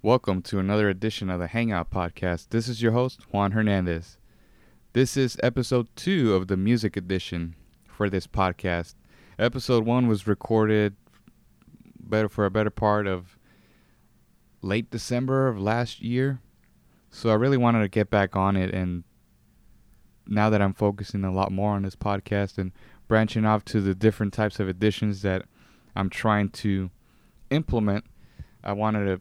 Welcome to another edition of the Hangout Podcast. This is your host, Juan Hernandez. This is episode two of the music edition for this podcast. Episode one was recorded better for a better part of late December of last year. So I really wanted to get back on it and now that I'm focusing a lot more on this podcast and branching off to the different types of editions that I'm trying to implement, I wanted to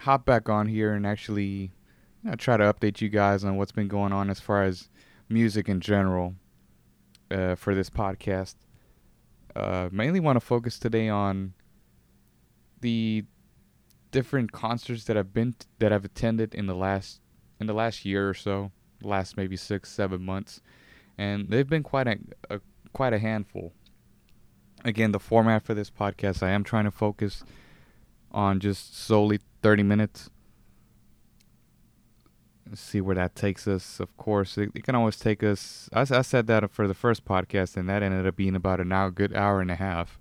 hop back on here and actually you know, try to update you guys on what's been going on as far as music in general uh, for this podcast. Uh, mainly want to focus today on the different concerts that I've been t- that I've attended in the last in the last year or so, last maybe six seven months, and they've been quite a, a quite a handful. Again, the format for this podcast, I am trying to focus on just solely 30 minutes. Let's see where that takes us. Of course, it, it can always take us. I, I, said that for the first podcast, and that ended up being about an hour, good hour and a half.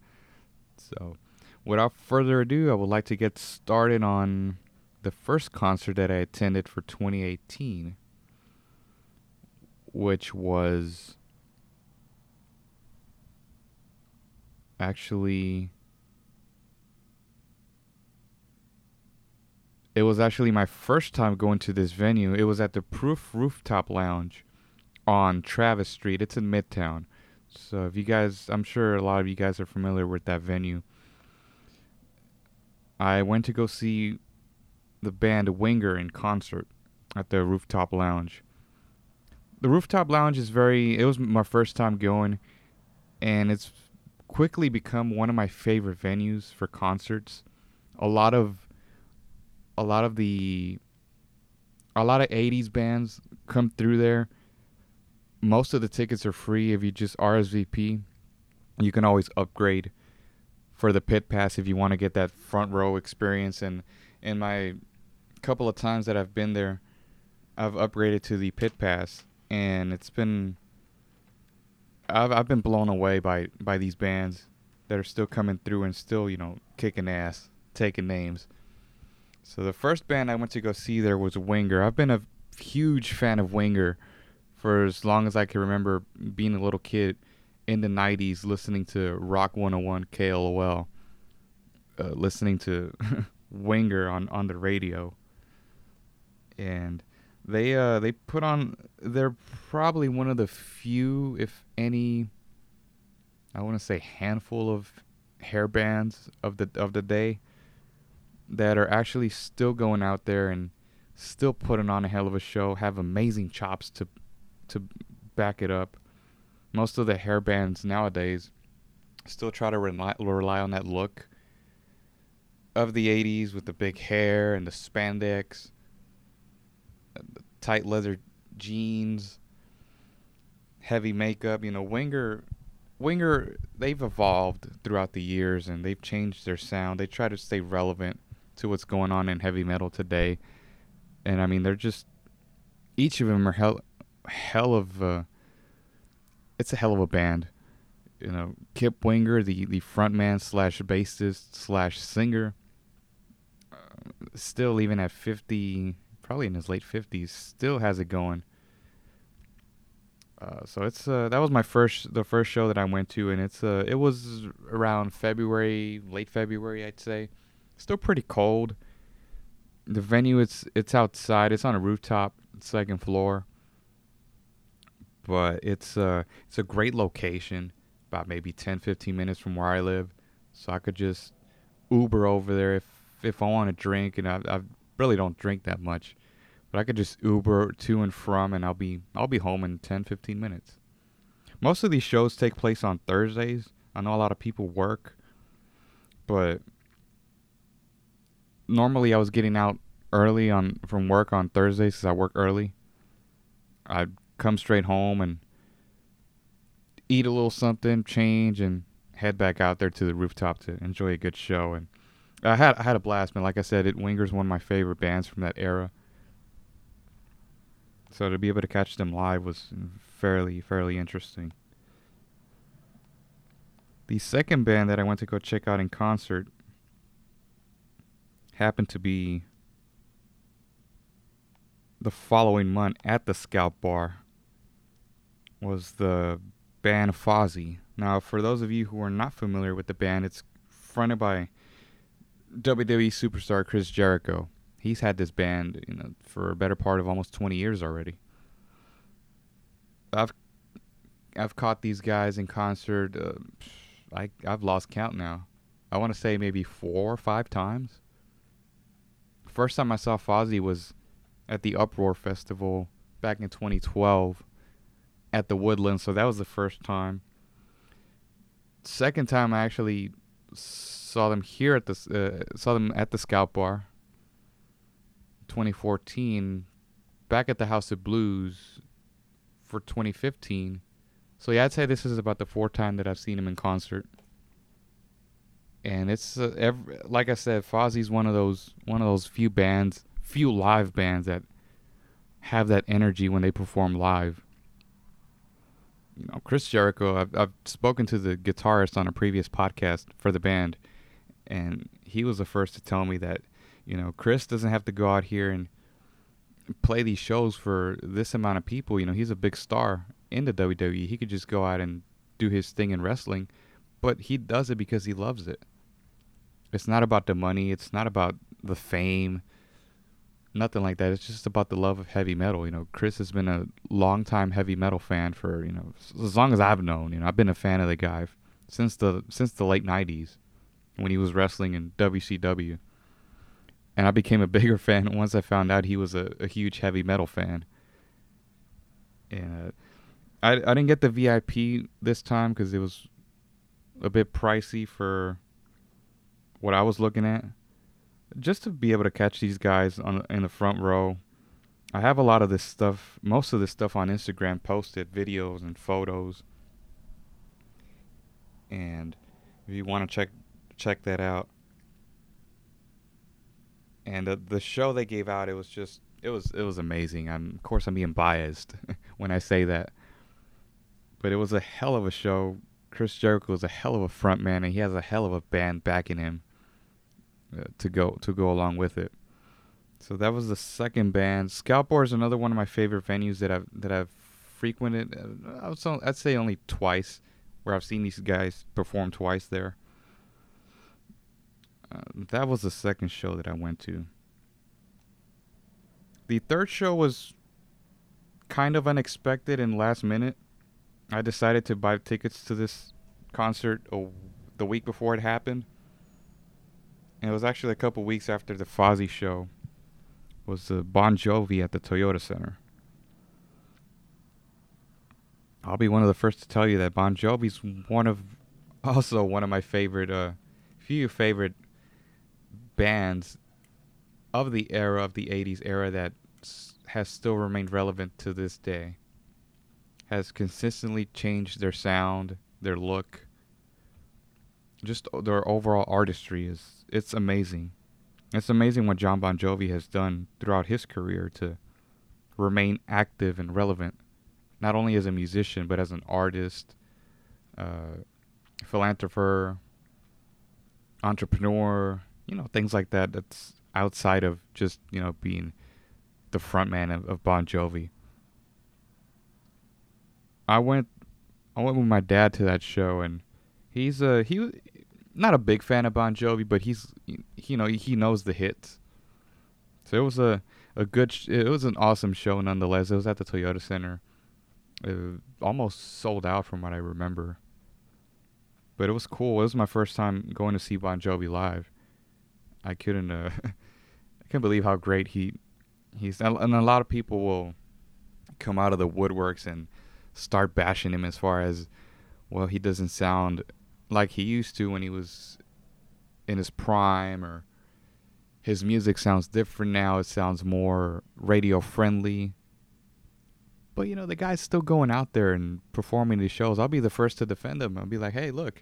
So, without further ado, I would like to get started on the first concert that I attended for 2018, which was actually it was actually my first time going to this venue. It was at the Proof Rooftop Lounge on Travis Street. It's in Midtown. So if you guys, I'm sure a lot of you guys are familiar with that venue. I went to go see the band Winger in concert at the Rooftop Lounge. The Rooftop Lounge is very, it was my first time going, and it's quickly become one of my favorite venues for concerts. A lot of a lot of the a lot of 80s bands come through there. Most of the tickets are free if you just RSVP. You can always upgrade for the pit pass if you want to get that front row experience and in my couple of times that I've been there I've upgraded to the pit pass and it's been I've I've been blown away by by these bands that are still coming through and still, you know, kicking ass, taking names. So the first band I went to go see there was Winger. I've been a huge fan of Winger for as long as I can remember being a little kid in the 90s listening to Rock 101 KLOL, uh, listening to Winger on, on the radio. And they uh they put on they're probably one of the few if any I want to say handful of hair bands of the of the day that are actually still going out there and still putting on a hell of a show, have amazing chops to to back it up. Most of the hair bands nowadays still try to rely, rely on that look of the 80s with the big hair and the spandex, the tight leather jeans, heavy makeup. You know, Winger Winger they've evolved throughout the years and they've changed their sound. They try to stay relevant to what's going on in heavy metal today. And I mean, they're just each of them are hell hell of a, it's a hell of a band. You know, Kip Winger, the the frontman slash bassist slash singer, uh, still even at fifty, probably in his late fifties, still has it going. Uh, so it's uh, that was my first the first show that I went to, and it's uh, it was around February, late February, I'd say still pretty cold. The venue it's it's outside. It's on a rooftop, second floor. But it's uh it's a great location, about maybe 10 15 minutes from where I live. So I could just Uber over there if if I want to drink and I I really don't drink that much. But I could just Uber to and from and I'll be I'll be home in 10 15 minutes. Most of these shows take place on Thursdays. I know a lot of people work, but normally I was getting out early on from work on Thursdays because I work early. I'd come straight home and eat a little something, change, and head back out there to the rooftop to enjoy a good show. And I had I had a blast, man. Like I said, it Winger's one of my favorite bands from that era. So to be able to catch them live was fairly fairly interesting. The second band that I went to go check out in concert happened to be the following month at the Scout Bar was the band Fozzy. Now, for those of you who are not familiar with the band, it's fronted by WWE superstar Chris Jericho. He's had this band, you know, for a better part of almost 20 years already. I've I've caught these guys in concert. Uh, I I've lost count now. I want to say maybe four or five times. First time I saw Fozzy was at the Uproar Festival back in 2012 at the Woodland, so that was the first time. Second time I actually saw them here at the uh, saw them at the Scout Bar. 2014, back at the House of Blues for 2015. So yeah, I'd say this is about the fourth time that I've seen him in concert. And it's uh, every, like I said, Fozzy's one of those one of those few bands, few live bands that have that energy when they perform live you know, Chris Jericho, I've, I've spoken to the guitarist on a previous podcast for the band, and he was the first to tell me that, you know, Chris doesn't have to go out here and play these shows for this amount of people. You know, he's a big star in the WWE. He could just go out and do his thing in wrestling, but he does it because he loves it. It's not about the money, it's not about the fame nothing like that. It's just about the love of heavy metal. You know, Chris has been a long-time heavy metal fan for you know as long as I've known. You know, I've been a fan of the guy since the since the late '90s when he was wrestling in WCW, and I became a bigger fan once I found out he was a, a huge heavy metal fan. And uh, I I didn't get the VIP this time because it was a bit pricey for what I was looking at just to be able to catch these guys on in the front row. I have a lot of this stuff, most of this stuff on Instagram posted, videos and photos. And if you want to check check that out. And uh, the show they gave out, it was just it was it was amazing. I'm of course I'm being biased when I say that. But it was a hell of a show. Chris Jericho is a hell of a front man and he has a hell of a band backing him uh, to go to go along with it. So that was the second band. Bar is another one of my favorite venues that I've that I've frequented. Uh, I would I'd say only twice, where I've seen these guys perform twice there. Uh, that was the second show that I went to. The third show was kind of unexpected and last minute. I decided to buy tickets to this concert oh, the week before it happened. And it was actually a couple weeks after the Fozzy show. Was the Bon Jovi at the Toyota Center. I'll be one of the first to tell you that Bon Jovi's one of, also one of my favorite, uh, few favorite bands of the era of the 80s era that has still remained relevant to this day. Has consistently changed their sound, their look, just their overall artistry is it's amazing. It's amazing what John Bon Jovi has done throughout his career to remain active and relevant, not only as a musician but as an artist, uh, philanthropist, entrepreneur. You know, things like that. That's outside of just you know being the frontman of, of Bon Jovi. I went, I went with my dad to that show, and he's a he not a big fan of Bon Jovi, but he's you know he knows the hits. So it was a a good sh- it was an awesome show nonetheless. It was at the Toyota Center. It almost sold out from what I remember. But it was cool. It was my first time going to see Bon Jovi live. I couldn't uh, I can't believe how great he he's and a lot of people will come out of the woodworks and start bashing him as far as well he doesn't sound like he used to when he was in his prime or his music sounds different now it sounds more radio friendly but you know the guy's still going out there and performing these shows. I'll be the first to defend him. I'll be like hey look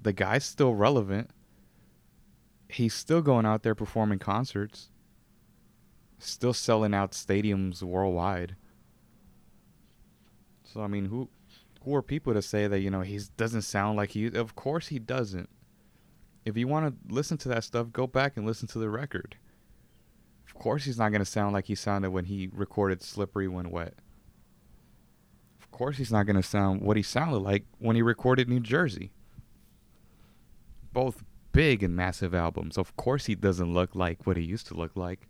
the guy's still relevant. He's still going out there performing concerts. Still selling out stadiums worldwide so i mean who who are people to say that you know he doesn't sound like he? Of course he doesn't. If you want to listen to that stuff, go back and listen to the record. Of course, he's not going to sound like he sounded when he recorded Slippery When Wet. Of course, he's not going to sound what he sounded like when he recorded New Jersey. Both big and massive albums. Of course, he doesn't look like what he used to look like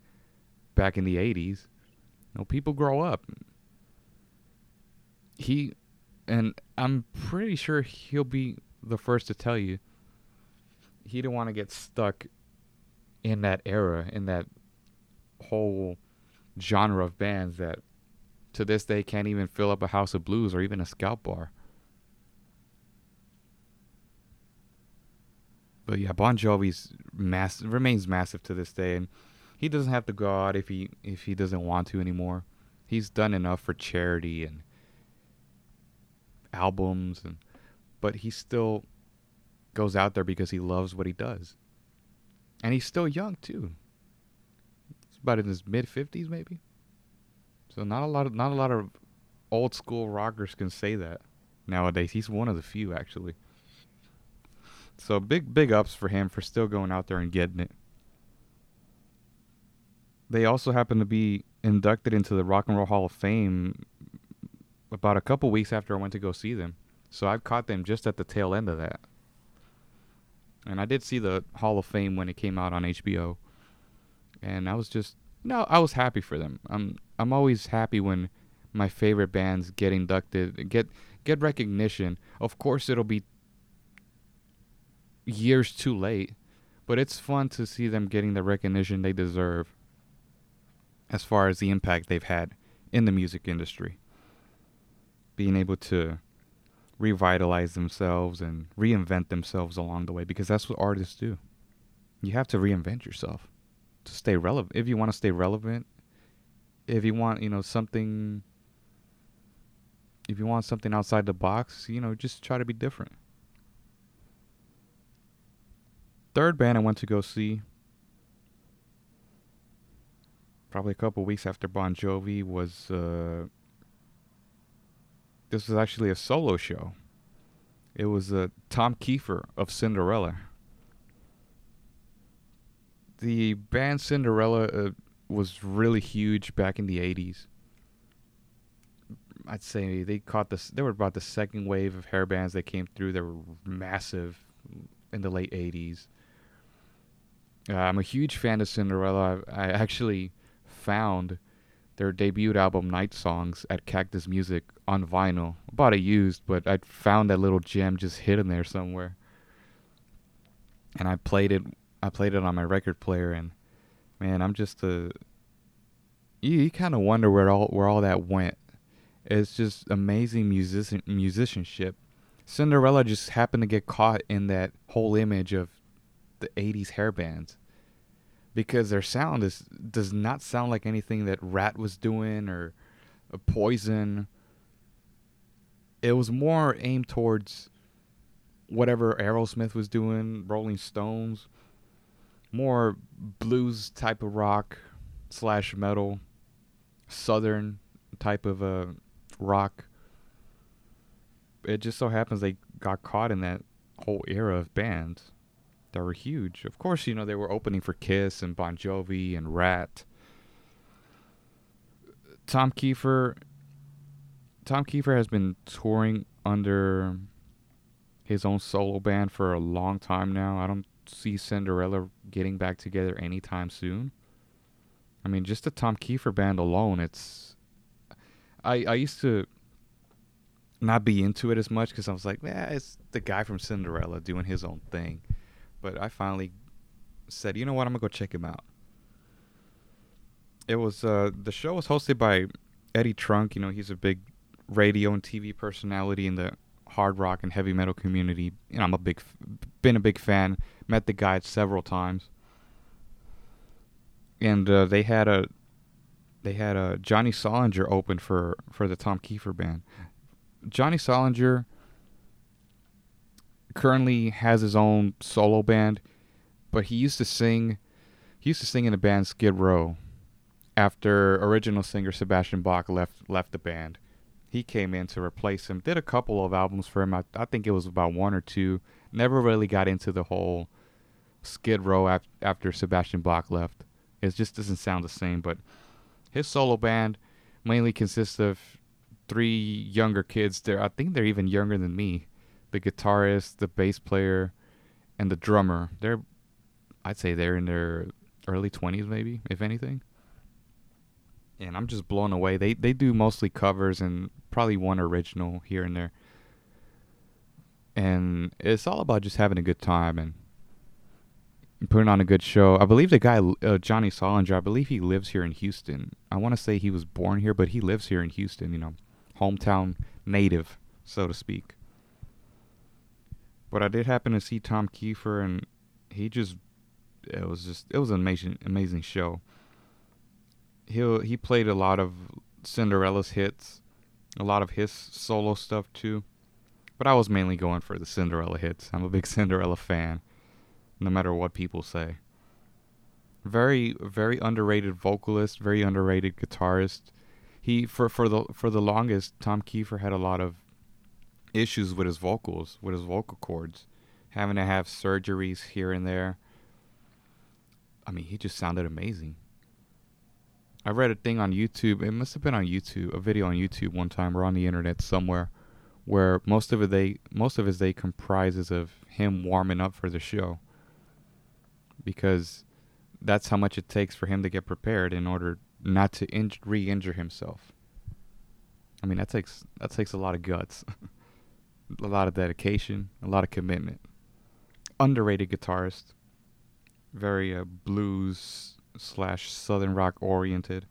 back in the 80s. You know, people grow up. He, and I'm pretty sure he'll be the first to tell you he didn't want to get stuck in that era, in that whole genre of bands that to this day can't even fill up a house of blues or even a scout bar. But yeah, Bon Jovi's mass remains massive to this day, and he doesn't have to go out if he if he doesn't want to anymore. He's done enough for charity and albums, and but he still goes out there because he loves what he does, and he's still young too. He's about in his mid fifties, maybe. So not a lot of not a lot of old school rockers can say that nowadays. He's one of the few actually. So big big ups for him for still going out there and getting it. They also happen to be inducted into the Rock and Roll Hall of Fame about a couple weeks after I went to go see them. So I've caught them just at the tail end of that. And I did see the Hall of Fame when it came out on HBO. And I was just no, I was happy for them. I'm I'm always happy when my favorite bands get inducted, get get recognition. Of course it'll be years too late, but it's fun to see them getting the recognition they deserve as far as the impact they've had in the music industry. Being able to revitalize themselves and reinvent themselves along the way because that's what artists do. You have to reinvent yourself to stay relevant. If you want to stay relevant, if you want, you know, something if you want something outside the box, you know, just try to be different. Third band I went to go see probably a couple weeks after Bon Jovi was uh, this was actually a solo show. It was uh, Tom Keifer of Cinderella. The band Cinderella uh, was really huge back in the 80s. I'd say they caught this. They were about the second wave of hair bands that came through. They were massive in the late 80s. Uh, I'm a huge fan of Cinderella. I, I actually found their debut album Night Songs at Cactus Music on vinyl. I bought it used, but I found that little gem just hidden there somewhere. And I played it I played it on my record player and man, I'm just a you, you kind of wonder where all where all that went. It's just amazing musician musicianship. Cinderella just happened to get caught in that whole image of the 80s hair bands because their sound is does not sound like anything that Ratt was doing or Poison. It was more aimed towards whatever Aerosmith was doing, Rolling Stones, more blues type of rock slash metal, southern type of uh, rock. It just so happens they got caught in that whole era of bands that were huge. Of course, you know, they were opening for Kiss and Bon Jovi and Ratt. Tom Keifer Tom Keifer has been touring under his own solo band for a long time now. I don't see Cinderella getting back together anytime soon. I mean, just the Tom Keifer band alone, it's I I used to not be into it as much because I was like, yeah, it's the guy from Cinderella doing his own thing. But I finally said, you know what, I'm gonna go check him out. It was uh, the show was hosted by Eddie Trunk. You know, he's a big radio and TV personality in the hard rock and heavy metal community. Know, I'm a big, been a big fan. Met the guy several times, and uh, they had a, they had a Johnny Solinger open for for the Tom Keifer band. Johnny Solinger currently has his own solo band, but he used to sing. He used to sing in the band Skid Row. After original singer Sebastian Bach left left the band, he came in to replace him. Did a couple of albums for him. I, I think it was about one or two. Never really got into the whole Skid Row af- after Sebastian Bach left. It just doesn't sound the same. But his solo band mainly consists of three younger kids. There, I think they're even younger than me. The guitarist, the bass player, and the drummer. They're, I'd say they're in their early twenties, maybe, if anything. And I'm just blown away. They they do mostly covers and probably one original here and there. And it's all about just having a good time and putting on a good show. I believe the guy uh, Johnny Solinger. I believe he lives here in Houston. I want to say he was born here, but he lives here in Houston. You know, hometown native, so to speak. But I did happen to see Tom Keifer, and he just it was just it was an amazing amazing show. He he played a lot of Cinderella's hits, a lot of his solo stuff too. But I was mainly going for the Cinderella hits. I'm a big Cinderella fan, no matter what people say. Very very underrated vocalist, very underrated guitarist. He for for the for the longest Tom Keifer had a lot of issues with his vocals, with his vocal cords, having to have surgeries here and there. I mean, he just sounded amazing. I read a thing on YouTube. It must have been on YouTube, a video on YouTube one time or on the internet somewhere, where most of it they most of his day comprises of him warming up for the show. Because that's how much it takes for him to get prepared in order not to inj- re-injure himself. I mean, that takes that takes a lot of guts, a lot of dedication, a lot of commitment. Underrated guitarist, very uh, blues slash southern rock oriented.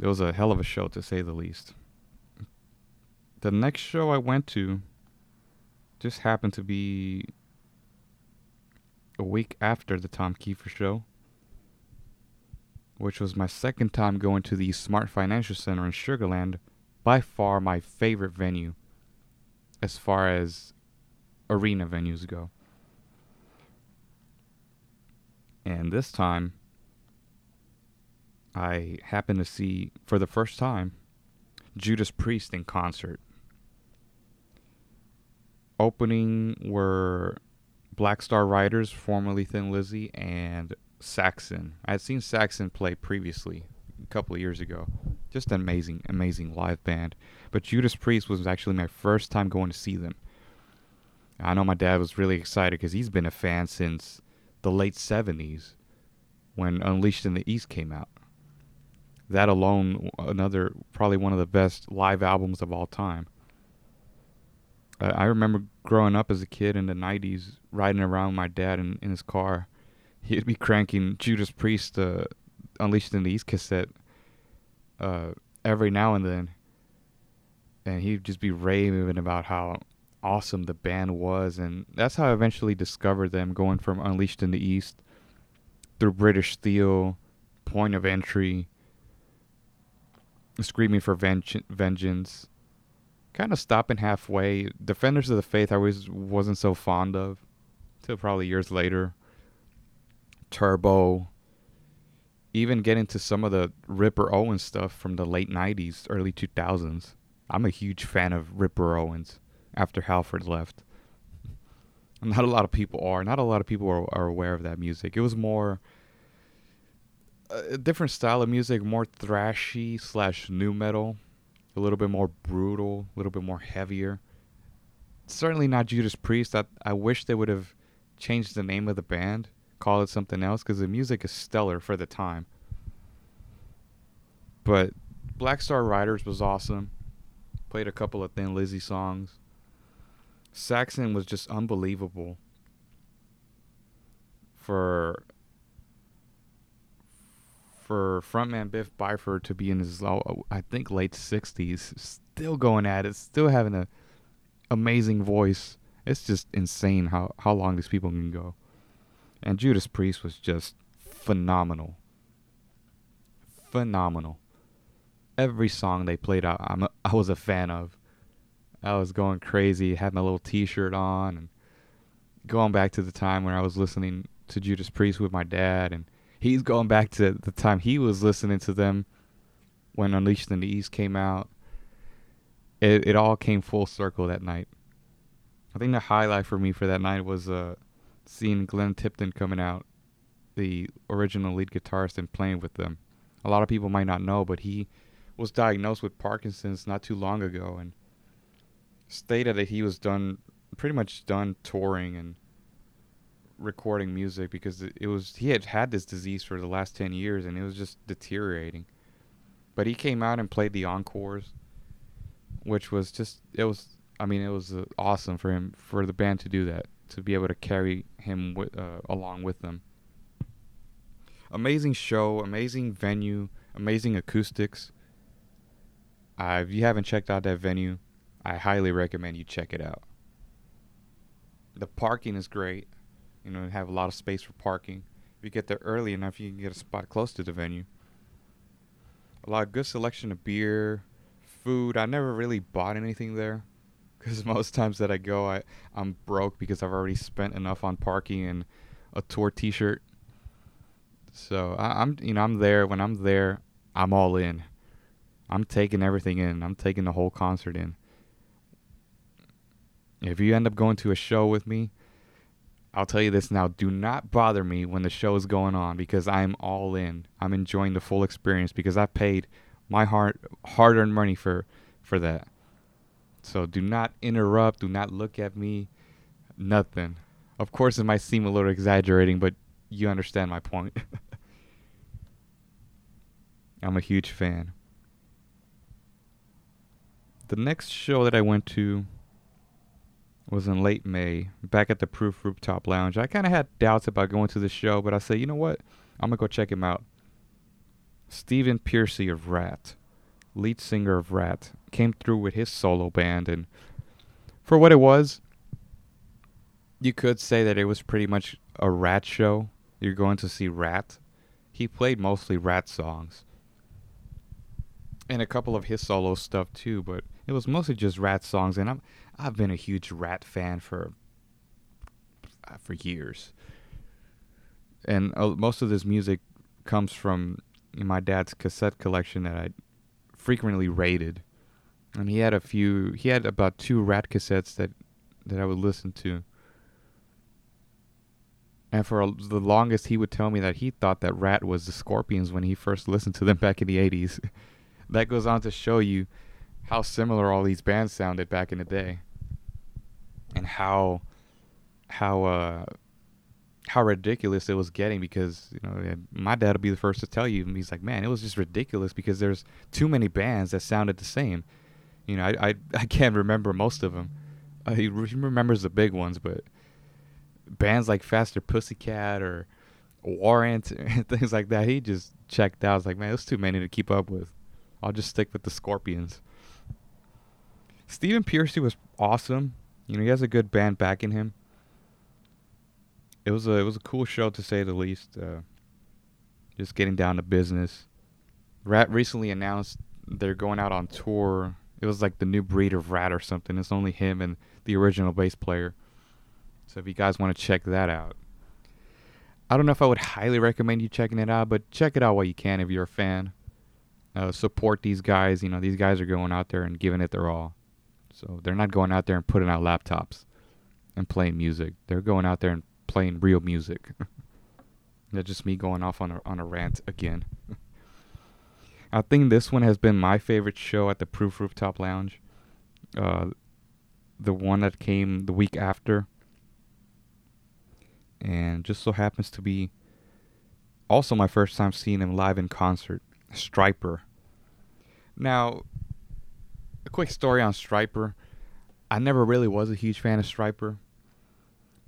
It was a hell of a show to say the least. The next show I went to just happened to be a week after the Tom Keifer show, which was my second time going to the Smart Financial Center in Sugarland, by far my favorite venue as far as arena venues go. And this time, I happened to see, for the first time, Judas Priest in concert. Opening were Black Star Riders, formerly Thin Lizzy, and Saxon. I had seen Saxon play previously, a couple of years ago. Just an amazing, amazing live band. But Judas Priest was actually my first time going to see them. I know my dad was really excited because he's been a fan since the late 70s when Unleashed in the East came out. That alone, another probably one of the best live albums of all time. I remember growing up as a kid in the 90s, riding around with my dad in, in his car. He'd be cranking Judas Priest, uh, Unleashed in the East cassette uh, every now and then. And he'd just be raving about how awesome the band was, and that's how I eventually discovered them, going from Unleashed in the East through British Steel, Point of Entry, Screaming for Venge- Vengeance, kind of stopping halfway. Defenders of the Faith I always wasn't so fond of, till probably years later. Turbo, even get into some of the Ripper Owens stuff from the late 90s, early 2000s. I'm a huge fan of Ripper Owens after Halford left. Not a lot of people are. Not a lot of people are, are aware of that music. It was more uh, a different style of music, more thrashy slash new metal, a little bit more brutal, a little bit more heavier. Certainly not Judas Priest. I, I wish they would have changed the name of the band, call it something else, because the music is stellar for the time. But Black Star Riders was awesome. Played a couple of Thin Lizzy songs. Saxon was just unbelievable for for frontman Biff Byford to be in his I think late 60s still going at it still having a amazing voice it's just insane how how long these people can go and Judas Priest was just phenomenal phenomenal every song they played out I'm a, I was a fan of I was going crazy, had my little T-shirt on, and going back to the time when I was listening to Judas Priest with my dad, and he's going back to the time he was listening to them when Unleashed in the East came out. It it all came full circle that night. I think the highlight for me for that night was uh, seeing Glenn Tipton coming out the original lead guitarist and playing with them. A lot of people might not know, but he was diagnosed with Parkinson's not too long ago and stated that he was done pretty much done touring and recording music because it, was he had had this disease for the last 10 years and it was just deteriorating. But he came out and played the encores which was just it was I mean it was uh, awesome for him for the band to do that to be able to carry him with, uh, along with them. Amazing show, amazing venue, amazing acoustics. Uh, if you haven't checked out that venue, I highly recommend you check it out. The parking is great. You know, have a lot of space for parking. If you get there early enough, you can get a spot close to the venue. A lot of good selection of beer, food. I never really bought anything there because most times that I go, I I'm broke because I've already spent enough on parking and a tour T-shirt. So I, I'm you know I'm there when I'm there, I'm all in. I'm taking everything in. I'm taking the whole concert in. If you end up going to a show with me, I'll tell you this now. Do not bother me when the show is going on because I'm all in. I'm enjoying the full experience because I paid my hard hard-earned money for for that. So do not interrupt. Do not look at me. Nothing. Of course, it might seem a little exaggerating, but you understand my point. I'm a huge fan. The next show that I went to was in late May, back at the Proof Rooftop Lounge. I kind of had doubts about going to the show, but I said, you know what? I'm going to go check him out. Stephen Pearcy of Ratt, lead singer of Ratt, came through with his solo band, and for what it was, you could say that it was pretty much a Ratt show. You're going to see Ratt. He played mostly Ratt songs and a couple of his solo stuff too, but it was mostly just Ratt songs, and I'm I've been a huge Ratt fan for uh, for years, and uh, most of this music comes from my dad's cassette collection that I frequently raided, and he had a few. He had about two Ratt cassettes that that I would listen to. And for a, the longest, he would tell me that he thought that Ratt was the Scorpions when he first listened to them back in the 80s. that goes on to show you how similar all these bands sounded back in the day and how how uh how ridiculous it was getting because you know my dad will be the first to tell you he's like man it was just ridiculous because there's too many bands that sounded the same you know i i, I can't remember most of them uh, he remembers the big ones but bands like faster pussycat or warrant and things like that he just checked out I was like man it's too many to keep up with i'll just stick with the scorpions Stephen Pearcy was awesome. You know, he has a good band backing him. It was a it was a cool show to say the least. Uh, just getting down to business. Ratt recently announced they're going out on tour. It was like the new breed of Ratt or something. It's only him and the original bass player. So if you guys want to check that out, I don't know if I would highly recommend you checking it out, but check it out while you can if you're a fan. Uh, support these guys. You know, these guys are going out there and giving it their all. So they're not going out there and putting out laptops and playing music. They're going out there and playing real music. That's just me going off on a on a rant again. I think this one has been my favorite show at the Proof Rooftop Lounge. Uh, the one that came the week after, and just so happens to be also my first time seeing him live in concert. Stryper. Now, a quick story on Stryper. I never really was a huge fan of Stryper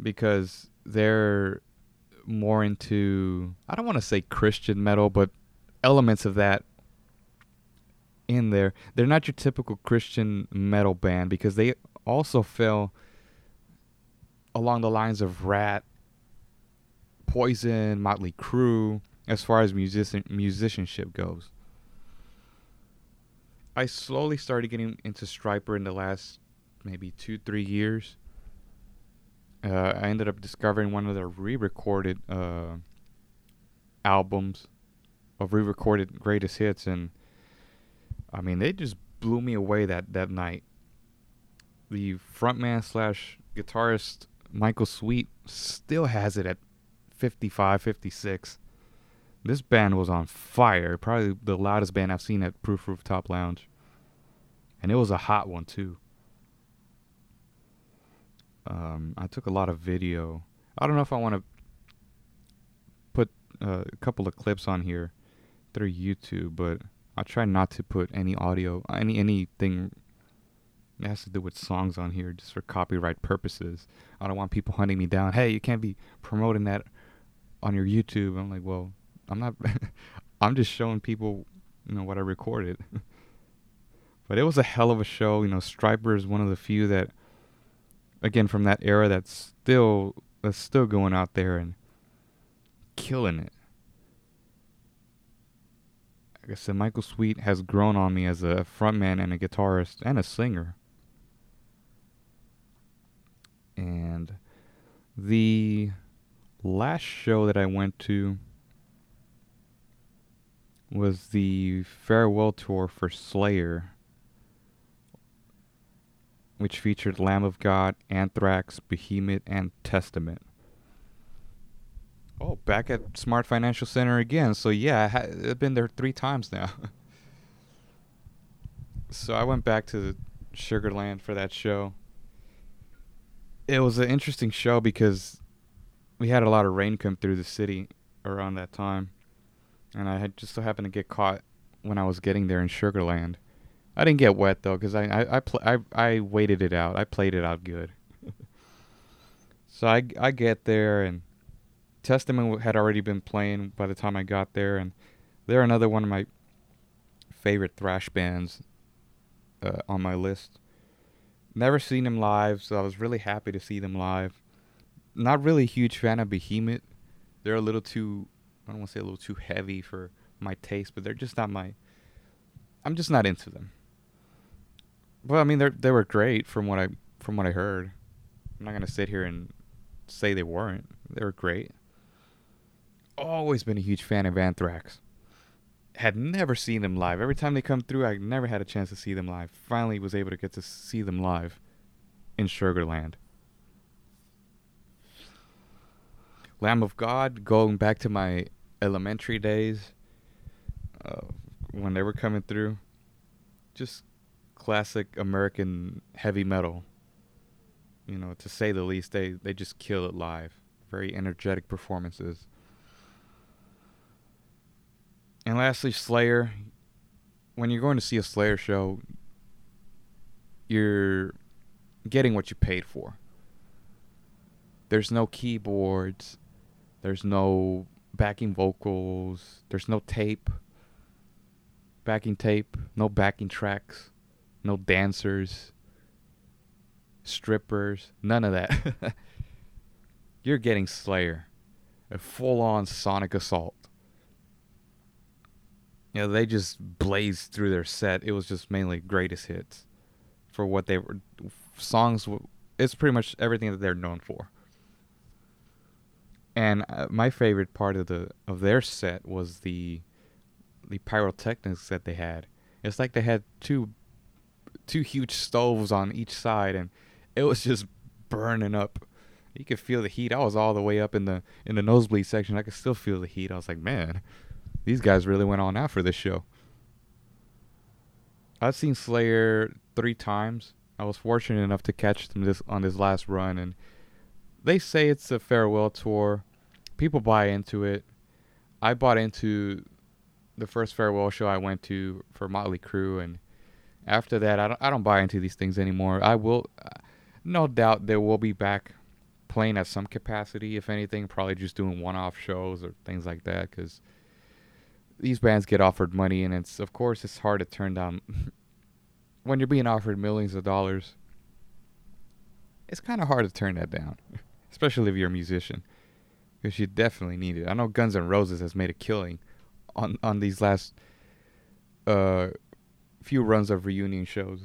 because they're more into I don't want to say Christian metal, but elements of that in there. They're not your typical Christian metal band because they also fell along the lines of Ratt, Poison, Motley Crue, as far as musician musicianship goes. I slowly started getting into Stryper in the last maybe two, three years. Uh, I ended up discovering one of their re-recorded uh, albums of re-recorded greatest hits, and I mean they just blew me away that that night. The frontman slash guitarist Michael Sweet still has it at 55, 56. This band was on fire. Probably the loudest band I've seen at Proof Rooftop Lounge. And it was a hot one, too. Um, I took a lot of video. I don't know if I want to put uh, a couple of clips on here through YouTube, but I try not to put any audio, any anything that has to do with songs on here just for copyright purposes. I don't want people hunting me down. Hey, you can't be promoting that on your YouTube. I'm like, well, I'm not. I'm just showing people, you know, what I recorded. but it was a hell of a show. You know, Stryper is one of the few that, again, from that era that's still that's still going out there and killing it. Like I said, Michael Sweet has grown on me as a frontman and a guitarist and a singer. And the last show that I went to was the farewell tour for Slayer, which featured Lamb of God, Anthrax, Behemoth, and Testament. Oh, back at Smart Financial Center again. So yeah, ha- I've been there three times now. so I went back to Sugarland for that show. It was an interesting show because we had a lot of rain come through the city around that time, and I had just so happened to get caught when I was getting there in Sugarland. I didn't get wet though, cause I I I, pl- I I waited it out. I played it out good. so I I get there and Testament had already been playing by the time I got there, and they're another one of my favorite thrash bands uh, on my list. Never seen them live, so I was really happy to see them live. Not really a huge fan of Behemoth. They're a little too, I don't want to say a little too heavy for my taste, but they're just not my. I'm just not into them. But I mean, they they were great from what I from what I heard. I'm not gonna sit here and say they weren't. They were great always been a huge fan of Anthrax. Had never seen them live. Every time they come through, I never had a chance to see them live. Finally, was able to get to see them live in Sugarland. Lamb of God, going back to my elementary days, uh, when they were coming through, just classic American heavy metal. You know, to say the least, they they just kill it live. Very energetic performances. And lastly, Slayer. When you're going to see a Slayer show, you're getting what you paid for. There's no keyboards, there's no backing vocals, there's no tape, backing tape, no backing tracks, no dancers, strippers, none of that. you're getting Slayer, a full on sonic assault you know, they just blazed through their set. It was just mainly greatest hits for what they were songs. It's pretty much everything that they're known for. And uh, my favorite part of the of their set was the the pyrotechnics that they had. It's like they had two two huge stoves on each side, and it was just burning up. You could feel the heat. I was all the way up in the in the nosebleed section. I could still feel the heat. I was like, man, these guys really went on out for this show. I've seen Slayer three times. I was fortunate enough to catch them this on this last run, and they say it's a farewell tour. People buy into it. I bought into the first farewell show I went to for Motley Crue, and after that, I don't I don't buy into these things anymore. I will, uh, no doubt, they will be back playing at some capacity. If anything, probably just doing one-off shows or things like that, because these bands get offered money, and it's of course it's hard to turn down when you're being offered millions of dollars. It's kind of hard to turn that down, especially if you're a musician, because you definitely need it. I know Guns N' Roses has made a killing on on these last uh few runs of reunion shows,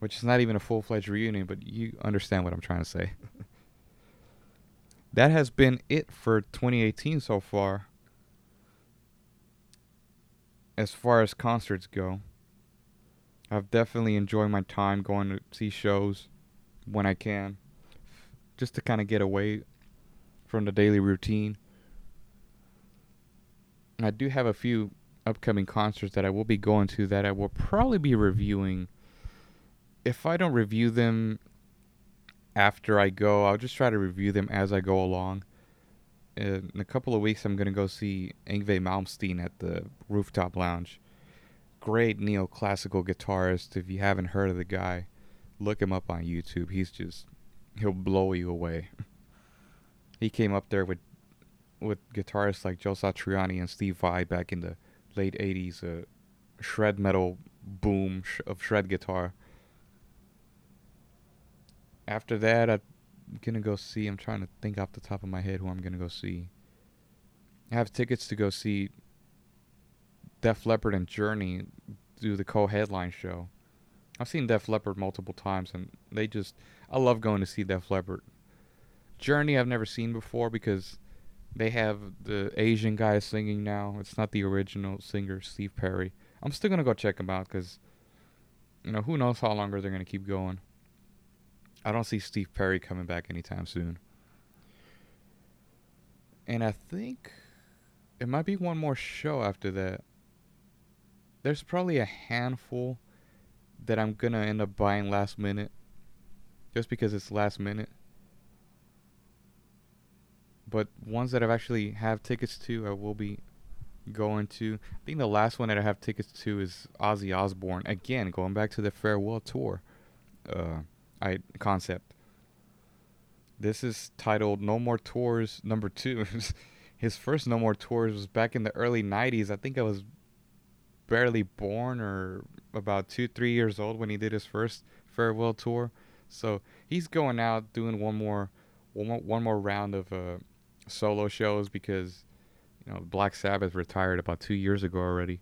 which is not even a full fledged reunion, but you understand what I'm trying to say. that has been it for 2018 so far as far as concerts go, I've definitely enjoyed my time going to see shows when I can, just to kind of get away from the daily routine. I do have a few upcoming concerts that I will be going to that I will probably be reviewing. If I don't review them after I go, I'll just try to review them as I go along. In a couple of weeks, I'm going to go see Yngwie Malmsteen at the Rooftop Lounge. Great neoclassical guitarist. If you haven't heard of the guy, look him up on YouTube. He's just, he'll blow you away. he came up there with with guitarists like Joe Satriani and Steve Vai back in the late 80s, uh, shred metal boom of shred guitar. After that, I'm gonna go see. I'm trying to think off the top of my head who I'm gonna go see. I have tickets to go see Def Leppard and Journey do the co-headline show. I've seen Def Leppard multiple times, and they just I love going to see Def Leppard. Journey I've never seen before because they have the Asian guy singing now. It's not the original singer Steve Perry. I'm still gonna go check them out because you know who knows how longer they're gonna keep going. I don't see Steve Perry coming back anytime soon. And I think it might be one more show after that. There's probably a handful that I'm gonna end up buying last minute. Just because it's last minute. But ones that I've actually have tickets to I will be going to. I think the last one that I have tickets to is Ozzy Osbourne. Again, going back to the farewell tour. Uh I concept. This is titled No More Tours number two. His first No More Tours was back in the early 90s. I think I was barely born or about two, three years old when he did his first farewell tour. So he's going out doing one more, one more, round of uh, solo shows because you know Black Sabbath retired about two years ago already.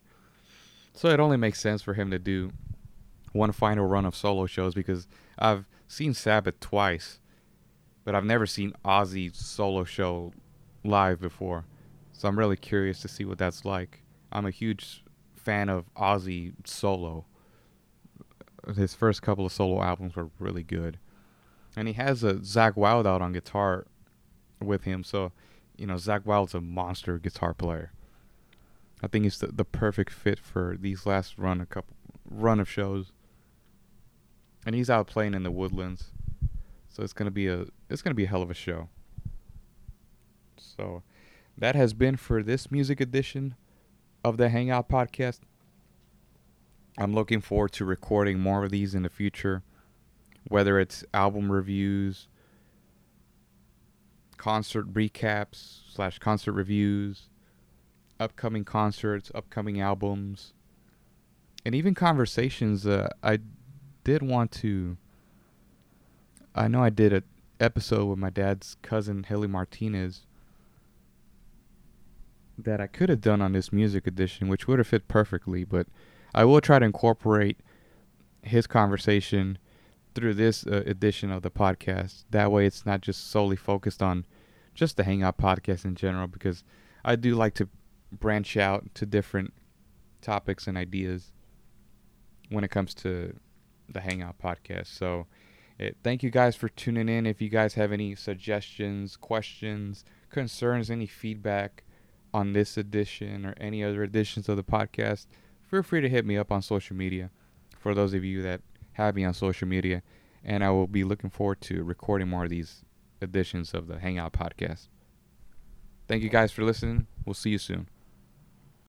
So it only makes sense for him to do one final run of solo shows because I've seen Sabbath twice, but I've never seen Ozzy's solo show live before. So I'm really curious to see what that's like. I'm a huge fan of Ozzy solo. His first couple of solo albums were really good. And he has a Zakk Wylde out on guitar with him, so you know, Zakk Wylde's a monster guitar player. I think he's the, the perfect fit for these last run a couple run of shows and he's out playing in the woodlands. So it's gonna be a it's gonna be a hell of a show. So that has been for this music edition of the Hangout podcast. I'm looking forward to recording more of these in the future, whether it's album reviews, concert recaps slash concert reviews, upcoming concerts, upcoming albums, and even conversations. Uh, I did want to. I know I did an episode with my dad's cousin Haley Martinez that I could have done on this music edition, which would have fit perfectly, but I will try to incorporate his conversation through this uh, edition of the podcast. That way, it's not just solely focused on just the Hangout podcast in general, because I do like to branch out to different topics and ideas when it comes to the Hangout podcast. So, it, thank you guys for tuning in. If you guys have any suggestions, questions, concerns, any feedback on this edition or any other editions of the podcast, feel free to hit me up on social media. For those of you that have me on social media, and I will be looking forward to recording more of these editions of the Hangout podcast. Thank you guys for listening. We'll see you soon.